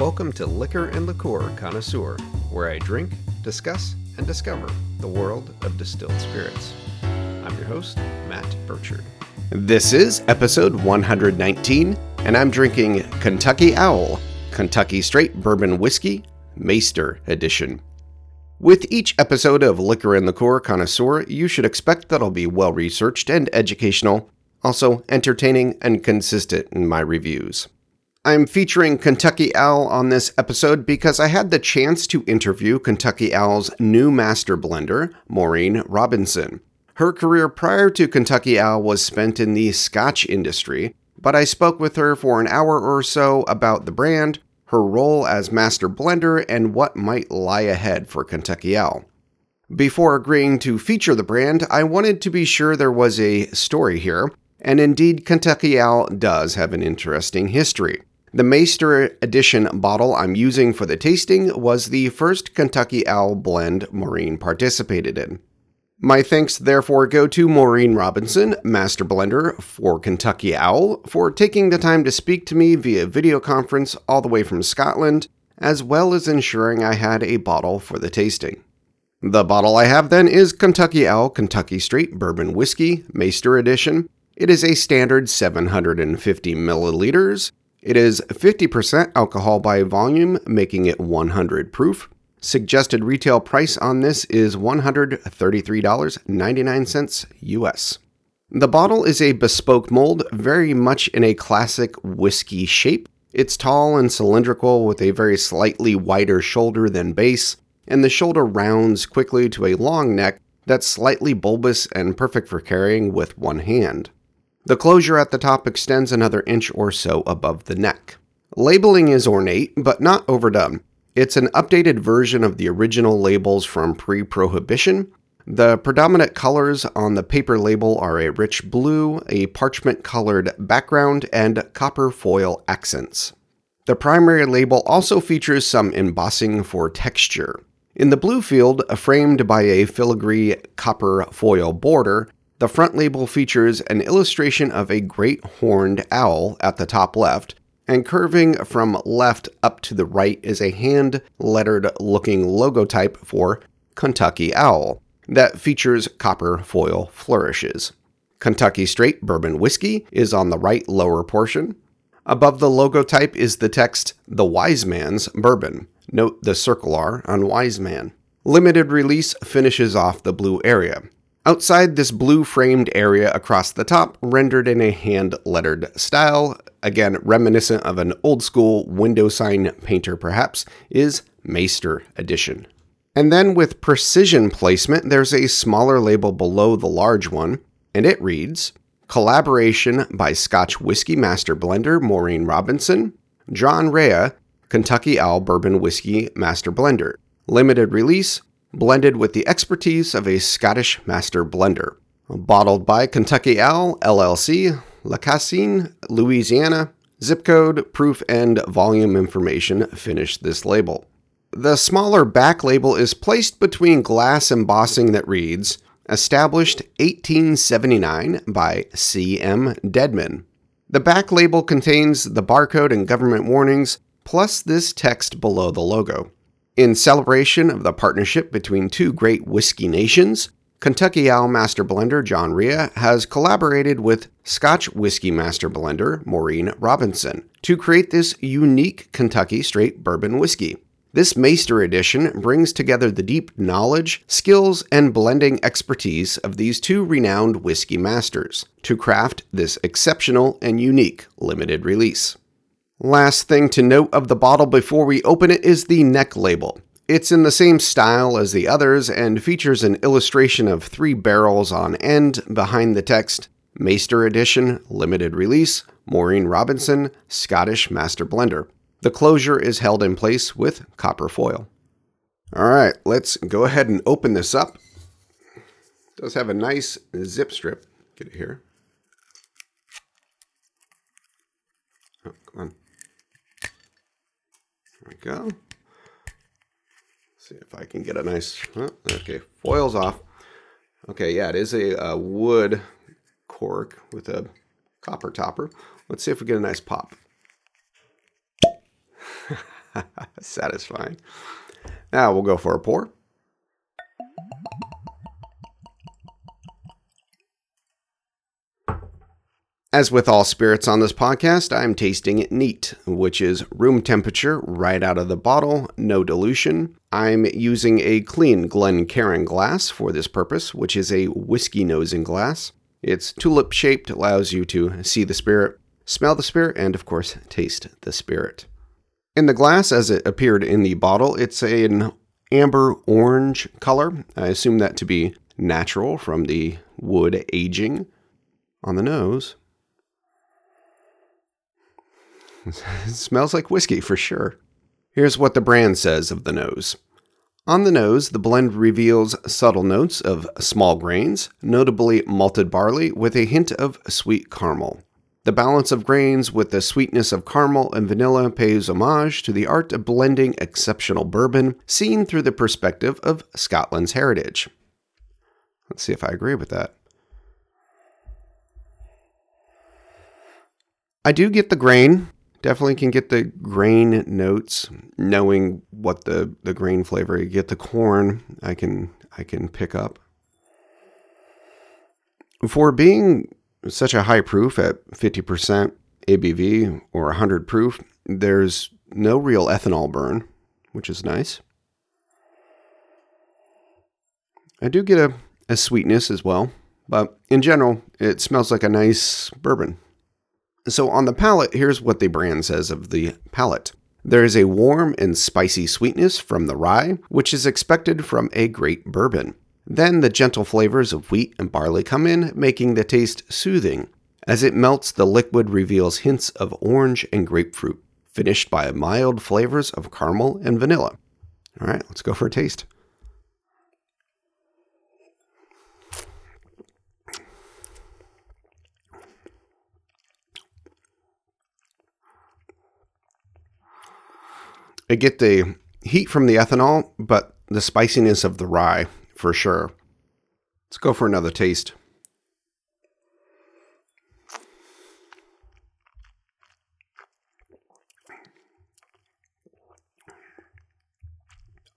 Welcome to Liquor and Liqueur Connoisseur, where I drink, discuss, and discover the world of distilled spirits. I'm your host, Matt Burchard. This is episode 119, and I'm drinking Kentucky Owl, Kentucky Straight Bourbon Whiskey, Maighstir Edition. With each episode of Liquor and Liqueur Connoisseur, you should expect that I'll be well researched and educational, also entertaining and consistent in my reviews. I'm featuring Kentucky Owl on this episode because I had the chance to interview Kentucky Owl's new master blender, Maureen Robinson. Her career prior to Kentucky Owl was spent in the Scotch industry, but I spoke with her for an hour or so about the brand, her role as master blender, and what might lie ahead for Kentucky Owl. Before agreeing to feature the brand, I wanted to be sure there was a story here, and indeed, Kentucky Owl does have an interesting history. The Maighstir Edition bottle I'm using for the tasting was the first Kentucky Owl blend Maureen participated in. My thanks therefore go to Maureen Robinson, Master Blender for Kentucky Owl, for taking the time to speak to me via video conference all the way from Scotland, as well as ensuring I had a bottle for the tasting. The bottle I have then is Kentucky Owl Kentucky Straight Bourbon Whiskey, Maighstir Edition. It is a standard 750 milliliters it is 50% alcohol by volume, making it 100 proof. Suggested retail price on this is $133.99 US. The bottle is a bespoke mold, very much in a classic whiskey shape. It's tall and cylindrical with a very slightly wider shoulder than base, and the shoulder rounds quickly to a long neck that's slightly bulbous and perfect for carrying with one hand. The closure at the top extends another inch or so above the neck. Labeling is ornate, but not overdone. It's an updated version of the original labels from pre prohibition. The predominant colors on the paper label are a rich blue, a parchment colored background, and copper foil accents. The primary label also features some embossing for texture. In the blue field, framed by a filigree copper foil border, the front label features an illustration of a great horned owl at the top left, and curving from left up to the right is a hand lettered looking logotype for Kentucky Owl that features copper foil flourishes. Kentucky Straight Bourbon Whiskey is on the right lower portion. Above the logotype is the text The Wise Man's Bourbon. Note the circle R on Wise Man. Limited release finishes off the blue area. Outside this blue framed area across the top, rendered in a hand lettered style, again reminiscent of an old school window sign painter perhaps, is Maighstir Edition. And then with precision placement, there's a smaller label below the large one, and it reads Collaboration by Scotch Whiskey Master Blender Maureen Robinson, John Rhea, Kentucky Owl Bourbon Whiskey Master Blender. Limited release blended with the expertise of a Scottish master blender. Bottled by Kentucky Owl, LLC, Lacassine, Louisiana. Zip code, proof, and volume information finish this label. The smaller back label is placed between glass embossing that reads, Established 1879 by C.M. Dedman. The back label contains the barcode and government warnings, plus this text below the logo. In celebration of the partnership between two great whiskey nations, Kentucky Owl Master Blender John Rhea has collaborated with Scotch Whiskey Master Blender Maureen Robinson to create this unique Kentucky Straight Bourbon whiskey. This Maighstir edition brings together the deep knowledge, skills, and blending expertise of these two renowned whiskey masters to craft this exceptional and unique limited release. Last thing to note of the bottle before we open it is the neck label. It's in the same style as the others and features an illustration of three barrels on end behind the text Maighstir Edition, limited release, Maureen Robinson, Scottish Master Blender. The closure is held in place with copper foil. All right, let's go ahead and open this up. It does have a nice zip strip. Get it here. Oh, come on we go. See if I can get a nice. Oh, okay, foil's off. Okay, yeah, it is a, a wood cork with a copper topper. Let's see if we get a nice pop. Satisfying. Now we'll go for a pour. As with all spirits on this podcast, I'm tasting it neat, which is room temperature right out of the bottle, no dilution. I'm using a clean Glencairn glass for this purpose, which is a whiskey nosing glass. It's tulip shaped, allows you to see the spirit, smell the spirit, and of course, taste the spirit. In the glass, as it appeared in the bottle, it's an amber orange color. I assume that to be natural from the wood aging. On the nose, it smells like whiskey for sure. Here's what the brand says of the nose. On the nose, the blend reveals subtle notes of small grains, notably malted barley, with a hint of sweet caramel. The balance of grains with the sweetness of caramel and vanilla pays homage to the art of blending exceptional bourbon seen through the perspective of Scotland's heritage. Let's see if I agree with that. I do get the grain, definitely can get the grain notes knowing what the the grain flavor you get the corn i can i can pick up. For being such a high proof at 50% abv or 100 proof there's no real ethanol burn which is nice. I do get a, a sweetness as well but in general it smells like a nice bourbon so on the palate, here's what the brand says of the palate. There is a warm and spicy sweetness from the rye, which is expected from a great bourbon. Then the gentle flavors of wheat and barley come in, making the taste soothing. As it melts, the liquid reveals hints of orange and grapefruit, finished by mild flavors of caramel and vanilla. All right, let's go for a taste. Get the heat from the ethanol, but the spiciness of the rye for sure. Let's go for another taste.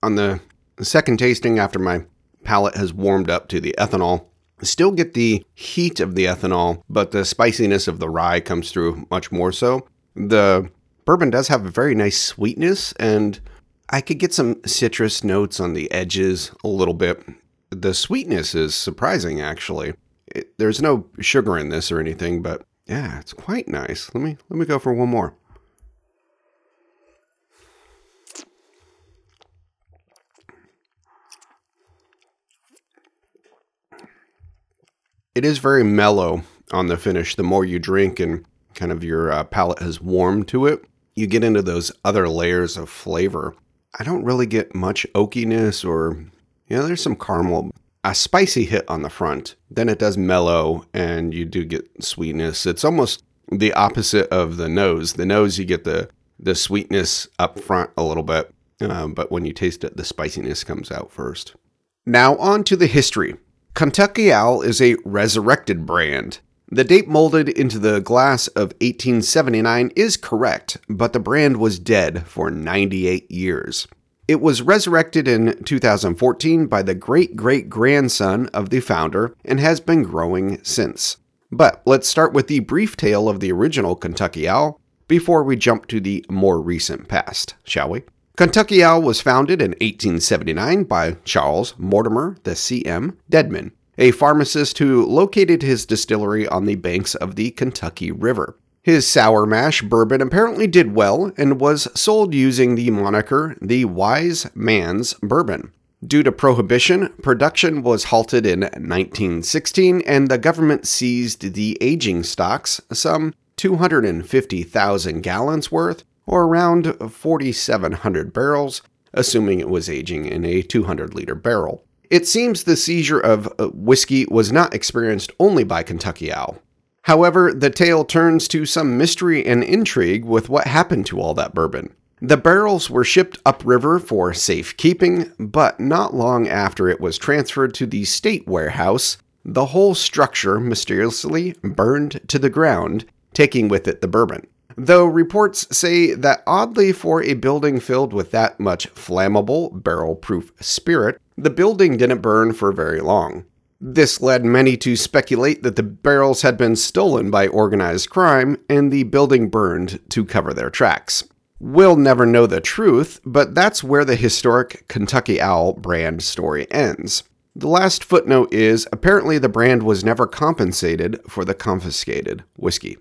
On the second tasting, after my palate has warmed up to the ethanol, I still get the heat of the ethanol, but the spiciness of the rye comes through much more so. The bourbon does have a very nice sweetness, and I could get some citrus notes on the edges a little bit. The sweetness is surprising, actually. It, there's no sugar in this or anything, but yeah, it's quite nice. Let me let me go for one more. It is very mellow on the finish. The more you drink and kind of your uh, palate has warmed to it, you get into those other layers of flavor. I don't really get much oakiness or, you know, there's some caramel, a spicy hit on the front. Then it does mellow and you do get sweetness. It's almost the opposite of the nose. The nose, you get the, the sweetness up front a little bit, uh, but when you taste it, the spiciness comes out first. Now, on to the history. Kentucky Owl is a resurrected brand. The date molded into the glass of 1879 is correct, but the brand was dead for 98 years. It was resurrected in 2014 by the great great grandson of the founder and has been growing since. But let's start with the brief tale of the original Kentucky Owl before we jump to the more recent past, shall we? Kentucky Owl was founded in 1879 by Charles Mortimer, the CM Dedman, a pharmacist who located his distillery on the banks of the Kentucky River. His sour mash bourbon apparently did well and was sold using the moniker the Wise Man's Bourbon. Due to prohibition, production was halted in 1916 and the government seized the aging stocks, some 250,000 gallons worth, or around 4,700 barrels, assuming it was aging in a 200 liter barrel. It seems the seizure of uh, whiskey was not experienced only by Kentucky Owl. However, the tale turns to some mystery and intrigue with what happened to all that bourbon. The barrels were shipped upriver for safekeeping, but not long after it was transferred to the state warehouse, the whole structure mysteriously burned to the ground, taking with it the bourbon. Though reports say that oddly for a building filled with that much flammable, barrel proof spirit, the building didn't burn for very long. This led many to speculate that the barrels had been stolen by organized crime and the building burned to cover their tracks. We'll never know the truth, but that's where the historic Kentucky Owl brand story ends. The last footnote is apparently the brand was never compensated for the confiscated whiskey.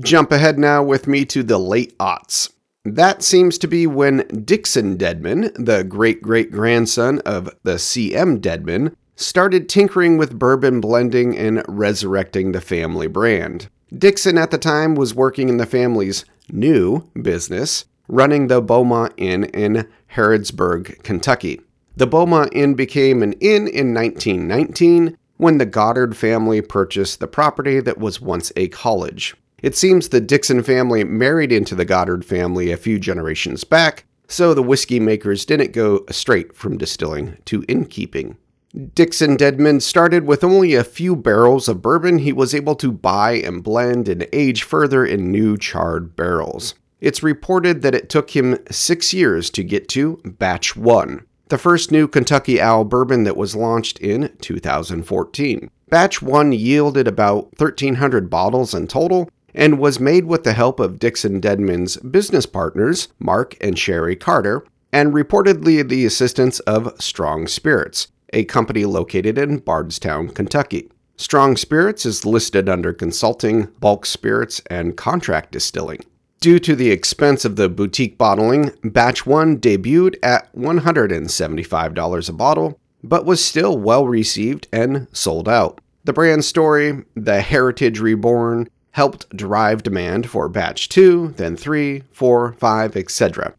Jump ahead now with me to the late aughts. That seems to be when Dixon Dedman, the great great grandson of the C.M. Dedman, started tinkering with bourbon blending and resurrecting the family brand. Dixon at the time was working in the family's new business, running the Beaumont Inn in Harrodsburg, Kentucky. The Beaumont Inn became an inn in 1919 when the Goddard family purchased the property that was once a college. It seems the Dixon family married into the Goddard family a few generations back, so the whiskey makers didn't go straight from distilling to innkeeping. Dixon Dedman started with only a few barrels of bourbon he was able to buy and blend and age further in new charred barrels. It's reported that it took him six years to get to Batch 1, the first new Kentucky Owl bourbon that was launched in 2014. Batch 1 yielded about 1,300 bottles in total and was made with the help of Dixon Dedman's business partners, Mark and Sherry Carter, and reportedly the assistance of Strong Spirits, a company located in Bardstown, Kentucky. Strong Spirits is listed under consulting, bulk spirits, and contract distilling. Due to the expense of the boutique bottling, Batch 1 debuted at $175 a bottle, but was still well received and sold out. The brand story, The Heritage Reborn, helped drive demand for Batch 2, then 3, 4, 5, etc.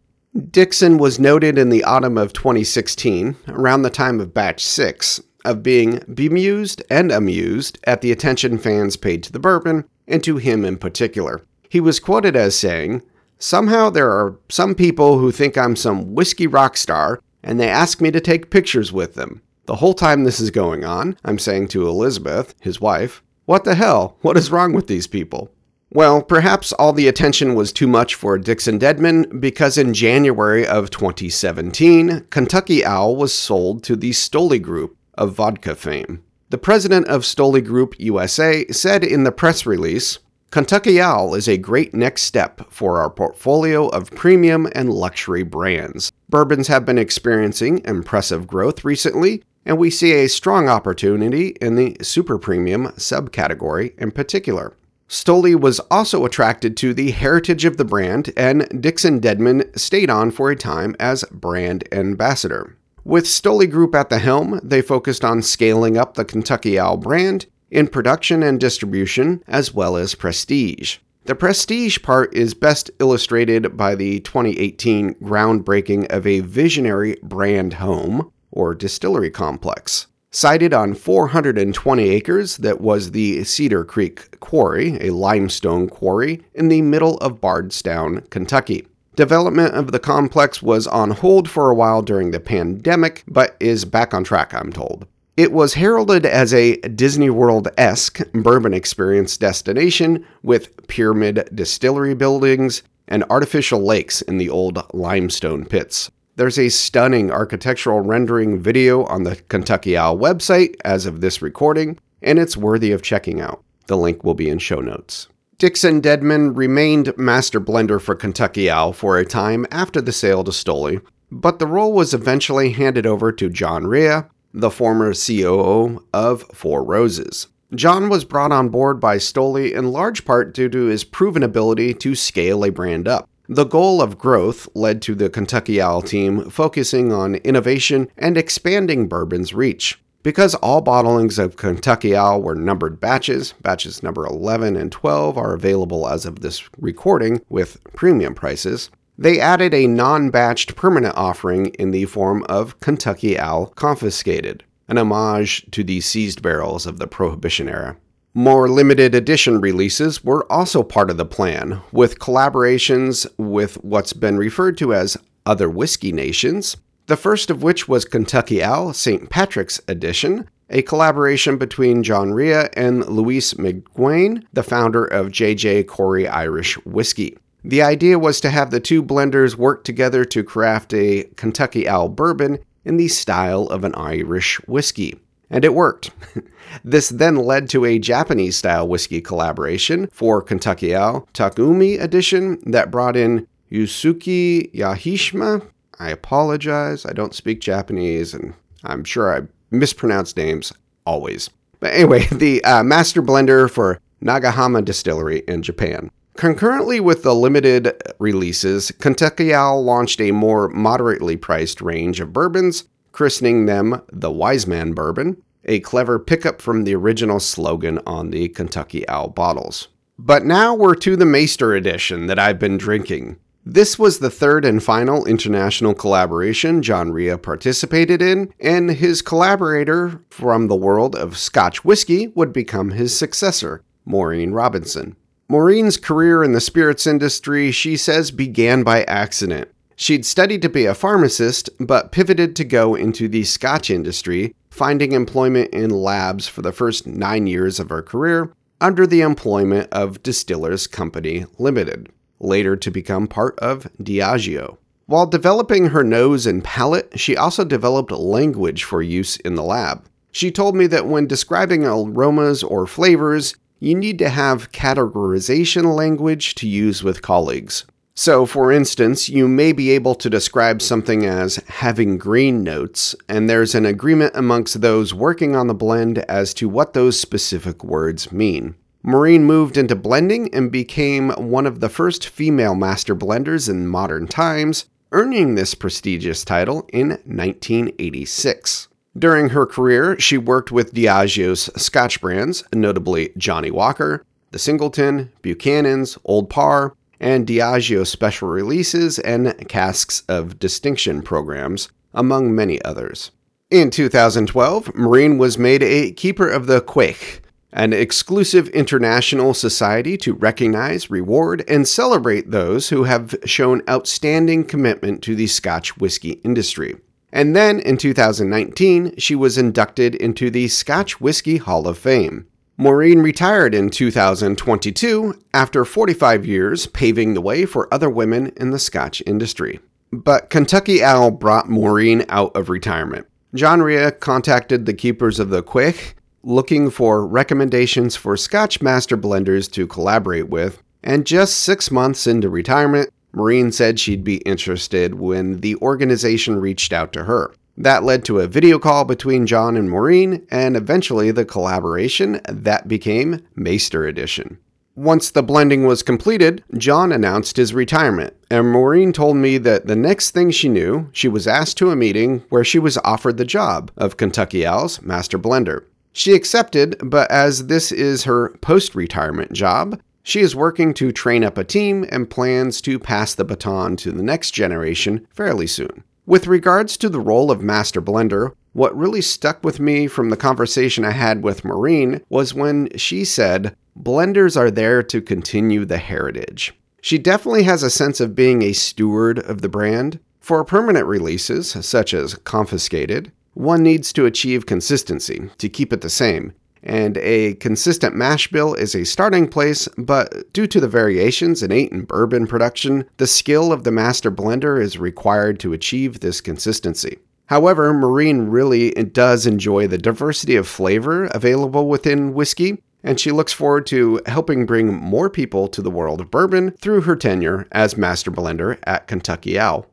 Dixon was noted in the autumn of 2016, around the time of Batch 6, of being bemused and amused at the attention fans paid to the bourbon, and to him in particular. He was quoted as saying, Somehow there are some people who think I'm some whiskey rock star, and they ask me to take pictures with them. The whole time this is going on, I'm saying to Elizabeth, his wife, What the hell? What is wrong with these people? Well, perhaps all the attention was too much for Dixon Dedman because in January of 2017, Kentucky Owl was sold to the Stoli Group of vodka fame. The president of Stoli Group USA said in the press release Kentucky Owl is a great next step for our portfolio of premium and luxury brands. Bourbons have been experiencing impressive growth recently, and we see a strong opportunity in the super premium subcategory in particular. Stoli was also attracted to the heritage of the brand, and Dixon Dedman stayed on for a time as brand ambassador. With Stoli Group at the helm, they focused on scaling up the Kentucky Owl brand in production and distribution, as well as prestige. The prestige part is best illustrated by the 2018 groundbreaking of a visionary brand home or distillery complex. Sited on 420 acres, that was the Cedar Creek Quarry, a limestone quarry in the middle of Bardstown, Kentucky. Development of the complex was on hold for a while during the pandemic, but is back on track, I'm told. It was heralded as a Disney World esque bourbon experience destination with pyramid distillery buildings and artificial lakes in the old limestone pits. There's a stunning architectural rendering video on the Kentucky Owl website as of this recording, and it's worthy of checking out. The link will be in show notes. Dixon Dedman remained master blender for Kentucky Owl for a time after the sale to Stoli, but the role was eventually handed over to John Rhea, the former COO of Four Roses. John was brought on board by Stoli in large part due to his proven ability to scale a brand up. The goal of growth led to the Kentucky Owl team focusing on innovation and expanding bourbon's reach. Because all bottlings of Kentucky Owl were numbered batches, batches number 11 and 12 are available as of this recording with premium prices, they added a non batched permanent offering in the form of Kentucky Owl Confiscated, an homage to the seized barrels of the Prohibition era. More limited edition releases were also part of the plan, with collaborations with what's been referred to as other whiskey nations, the first of which was Kentucky Owl St. Patrick's Edition, a collaboration between John Rhea and Louise McGuane, the founder of JJ Corry Irish Whiskey. The idea was to have the two blenders work together to craft a Kentucky Owl bourbon in the style of an Irish whiskey. And it worked. this then led to a Japanese style whiskey collaboration for Kentucky Owl Takumi edition that brought in Yusuke Yahishima. I apologize, I don't speak Japanese, and I'm sure I mispronounce names always. But anyway, the uh, master blender for Nagahama Distillery in Japan. Concurrently with the limited releases, Kentucky Owl launched a more moderately priced range of bourbons, christening them the Wise Man Bourbon, a clever pickup from the original slogan on the Kentucky Owl bottles. But now we're to the Maighstir edition that I've been drinking. This was the third and final international collaboration John Rhea participated in, and his collaborator from the world of Scotch whiskey would become his successor, Maureen Robinson. Maureen's career in the spirits industry, she says, began by accident. She'd studied to be a pharmacist, but pivoted to go into the Scotch industry, finding employment in labs for the first nine years of her career under the employment of Distillers Company Limited, later to become part of Diageo. While developing her nose and palate, she also developed language for use in the lab. She told me that when describing aromas or flavors, you need to have categorization language to use with colleagues. So, for instance, you may be able to describe something as having green notes, and there's an agreement amongst those working on the blend as to what those specific words mean. Maureen moved into blending and became one of the first female master blenders in modern times, earning this prestigious title in 1986. During her career, she worked with Diageo's Scotch brands, notably Johnnie Walker, The Singleton, Buchanan's, Old Parr, and Diageo special releases and casks of distinction programs, among many others. In 2012, Maureen was made a Keeper of the Quaich, an exclusive international society to recognize, reward, and celebrate those who have shown outstanding commitment to the Scotch whiskey industry. And then in 2019, she was inducted into the Scotch Whisky Hall of Fame. Maureen retired in 2022 after 45 years paving the way for other women in the Scotch industry. But Kentucky Owl brought Maureen out of retirement. John Rhea contacted the keepers of the Quaich looking for recommendations for Scotch master blenders to collaborate with, and just six months into retirement, Maureen said she'd be interested when the organization reached out to her. That led to a video call between John and Maureen, and eventually the collaboration that became Maighstir Edition. Once the blending was completed, John announced his retirement, and Maureen told me that the next thing she knew, she was asked to a meeting where she was offered the job of Kentucky Owl's Master Blender. She accepted, but as this is her post retirement job, she is working to train up a team and plans to pass the baton to the next generation fairly soon. With regards to the role of Master Blender, what really stuck with me from the conversation I had with Maureen was when she said, Blenders are there to continue the heritage. She definitely has a sense of being a steward of the brand. For permanent releases, such as Confiscated, one needs to achieve consistency to keep it the same, and a consistent mash bill is a starting place, but due to the variations innate in bourbon production, the skill of the master blender is required to achieve this consistency. However, Maureen really does enjoy the diversity of flavor available within whiskey, and she looks forward to helping bring more people to the world of bourbon through her tenure as master blender at Kentucky Owl.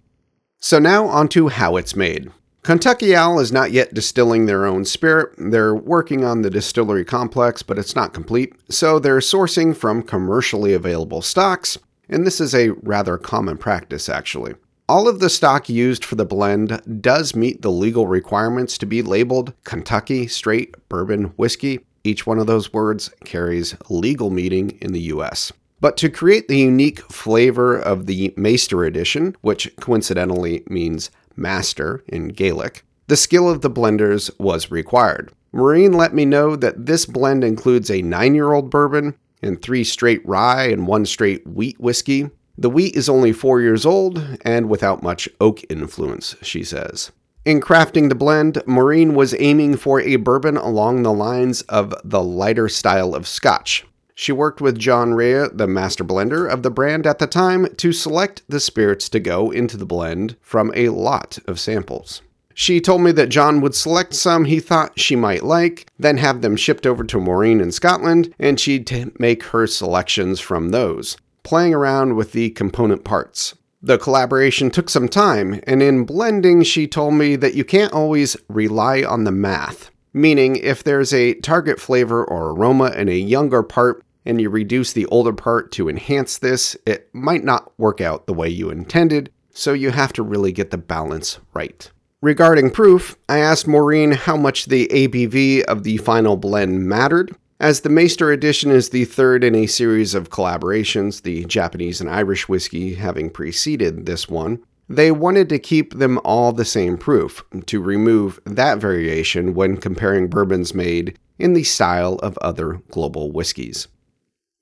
So now on to how it's made. Kentucky Owl is not yet distilling their own spirit. They're working on the distillery complex, but it's not complete, so they're sourcing from commercially available stocks, and this is a rather common practice actually. All of the stock used for the blend does meet the legal requirements to be labeled Kentucky Straight Bourbon Whiskey. Each one of those words carries legal meaning in the US. But to create the unique flavor of the Maighstir edition, which coincidentally means master in Gaelic, the skill of the blenders was required. Maureen let me know that this blend includes a nine year old bourbon and three straight rye and one straight wheat whiskey. The wheat is only four years old and without much oak influence, she says. In crafting the blend, Maureen was aiming for a bourbon along the lines of the lighter style of scotch. She worked with John Rhea, the master blender of the brand at the time, to select the spirits to go into the blend from a lot of samples. She told me that John would select some he thought she might like, then have them shipped over to Maureen in Scotland, and she'd t- make her selections from those, playing around with the component parts. The collaboration took some time, and in blending, she told me that you can't always rely on the math. Meaning, if there's a target flavor or aroma in a younger part, and you reduce the older part to enhance this, it might not work out the way you intended, so you have to really get the balance right. Regarding proof, I asked Maureen how much the ABV of the final blend mattered. As the Maighstir edition is the third in a series of collaborations, the Japanese and Irish whiskey having preceded this one, they wanted to keep them all the same proof to remove that variation when comparing bourbons made in the style of other global whiskeys.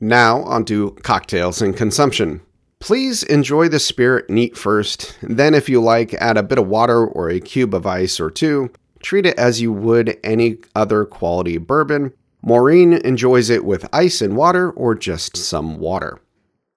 Now, onto cocktails and consumption. Please enjoy the spirit neat first, then, if you like, add a bit of water or a cube of ice or two. Treat it as you would any other quality bourbon. Maureen enjoys it with ice and water or just some water.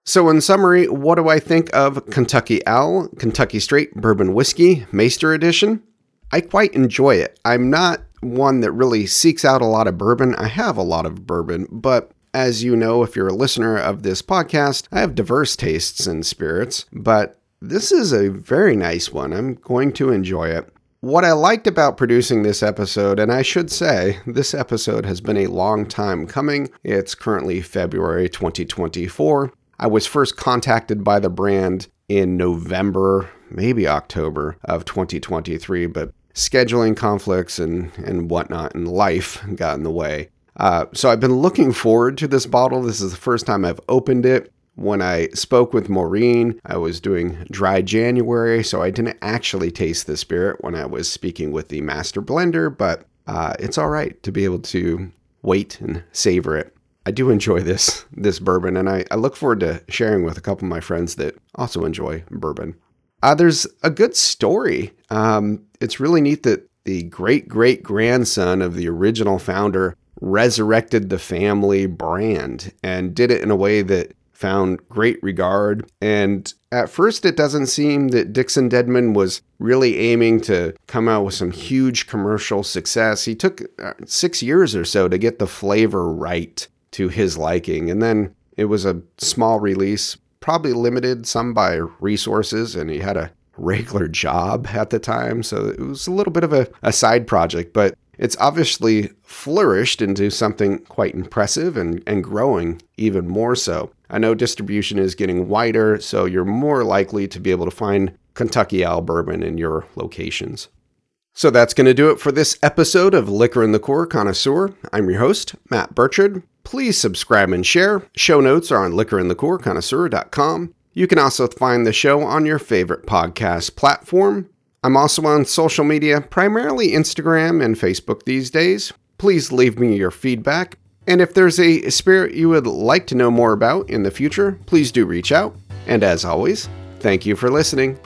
So, in summary, what do I think of Kentucky Owl, Kentucky Straight Bourbon Whiskey, Maighstir Edition? I quite enjoy it. I'm not one that really seeks out a lot of bourbon. I have a lot of bourbon, but as you know, if you're a listener of this podcast, I have diverse tastes in spirits, but this is a very nice one. I'm going to enjoy it. What I liked about producing this episode, and I should say, this episode has been a long time coming. It's currently February 2024. I was first contacted by the brand in November, maybe October of 2023, but scheduling conflicts and, and whatnot in life got in the way. Uh, so I've been looking forward to this bottle. This is the first time I've opened it. When I spoke with Maureen, I was doing dry January, so I didn't actually taste the spirit when I was speaking with the master blender, but uh, it's all right to be able to wait and savor it. I do enjoy this this bourbon, and I, I look forward to sharing with a couple of my friends that also enjoy bourbon. Uh, there's a good story. Um, it's really neat that the great great grandson of the original founder resurrected the family brand and did it in a way that found great regard. And at first, it doesn't seem that Dixon Dedman was really aiming to come out with some huge commercial success. He took uh, six years or so to get the flavor right to his liking. And then it was a small release, probably limited some by resources, and he had a regular job at the time. So it was a little bit of a, a side project, but it's obviously flourished into something quite impressive and, and growing even more so. I know distribution is getting wider, so you're more likely to be able to find Kentucky Owl bourbon in your locations. So that's going to do it for this episode of Liquor and Liqueur Connoisseur. I'm your host, Matt Burchard. Please subscribe and share. Show notes are on liquorinthecoreconnoisseur.com. You can also find the show on your favorite podcast platform. I'm also on social media, primarily Instagram and Facebook these days. Please leave me your feedback. And if there's a spirit you would like to know more about in the future, please do reach out. And as always, thank you for listening.